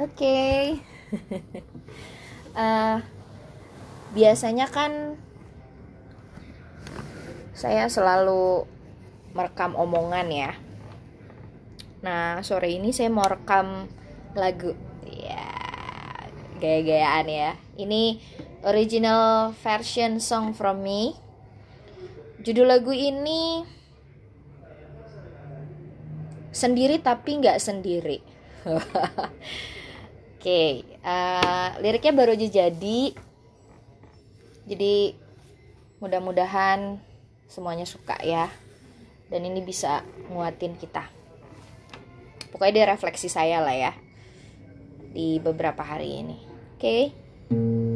Oke. Eh, biasanya kan saya selalu merekam omongan ya. Nah, sore ini saya mau rekam lagu. Ya, gaya-gayaan ya. Ini original version song from me. Judul lagu ini sendiri tapi nggak sendiri. Oke, okay, uh, eh, liriknya baru aja jadi. Jadi mudah-mudahan semuanya suka ya. Dan ini bisa nguatin kita. Pokoknya dia refleksi saya lah ya di beberapa hari ini. Oke. Okay?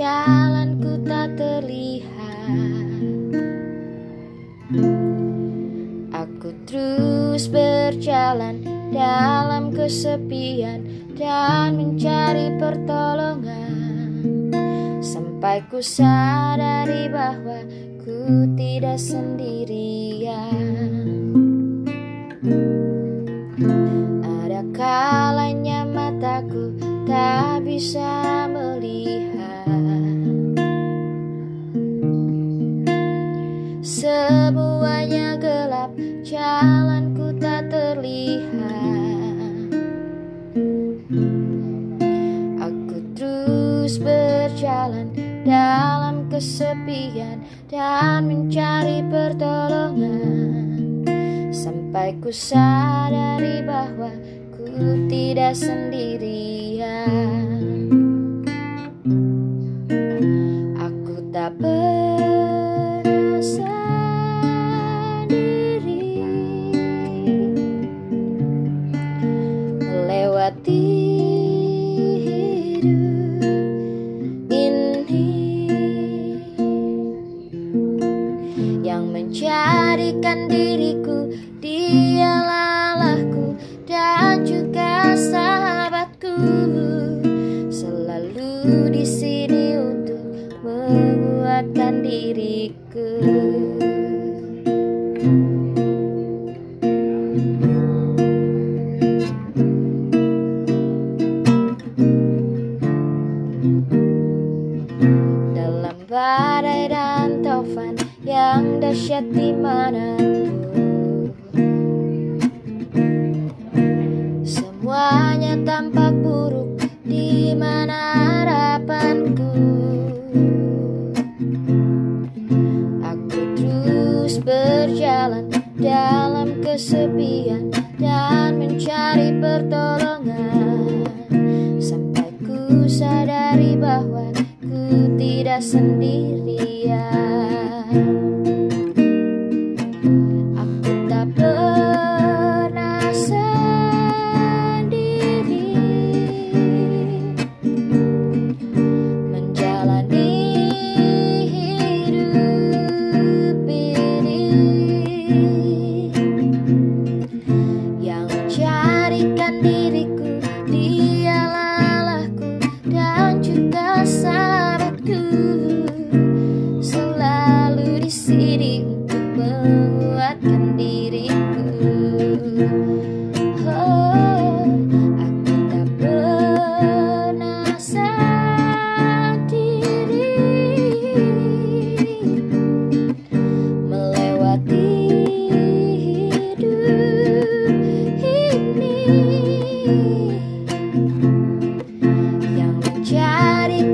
Jalanku tak terlihat. Aku terus berjalan dalam kesepian dan mencari pertolongan. Sampai ku sadari bahwa Ku tidak sendirian. Ada kalanya mataku tak bisa gelap, jalanku tak terlihat. Aku terus berjalan dalam kesepian dan mencari pertolongan. Sampai ku sadari bahwa ku tidak sendirian menjadikan diriku dia lalahku dan juga sahabatku. Selalu di sini dahsyat di mana Semuanya tampak buruk di mana harapanku. Aku terus berjalan dalam kesepian dan mencari pertolongan. Sampai ku sadari bahwa ku tidak sendirian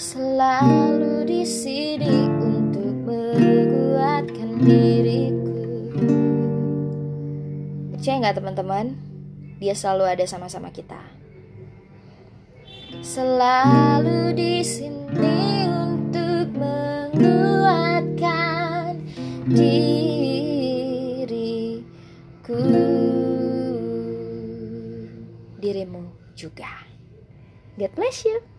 selalu di sini untuk menguatkan diriku. Percaya nggak teman-teman? Dia selalu ada sama-sama kita. Selalu di sini untuk menguatkan diriku. Dirimu juga. God bless you.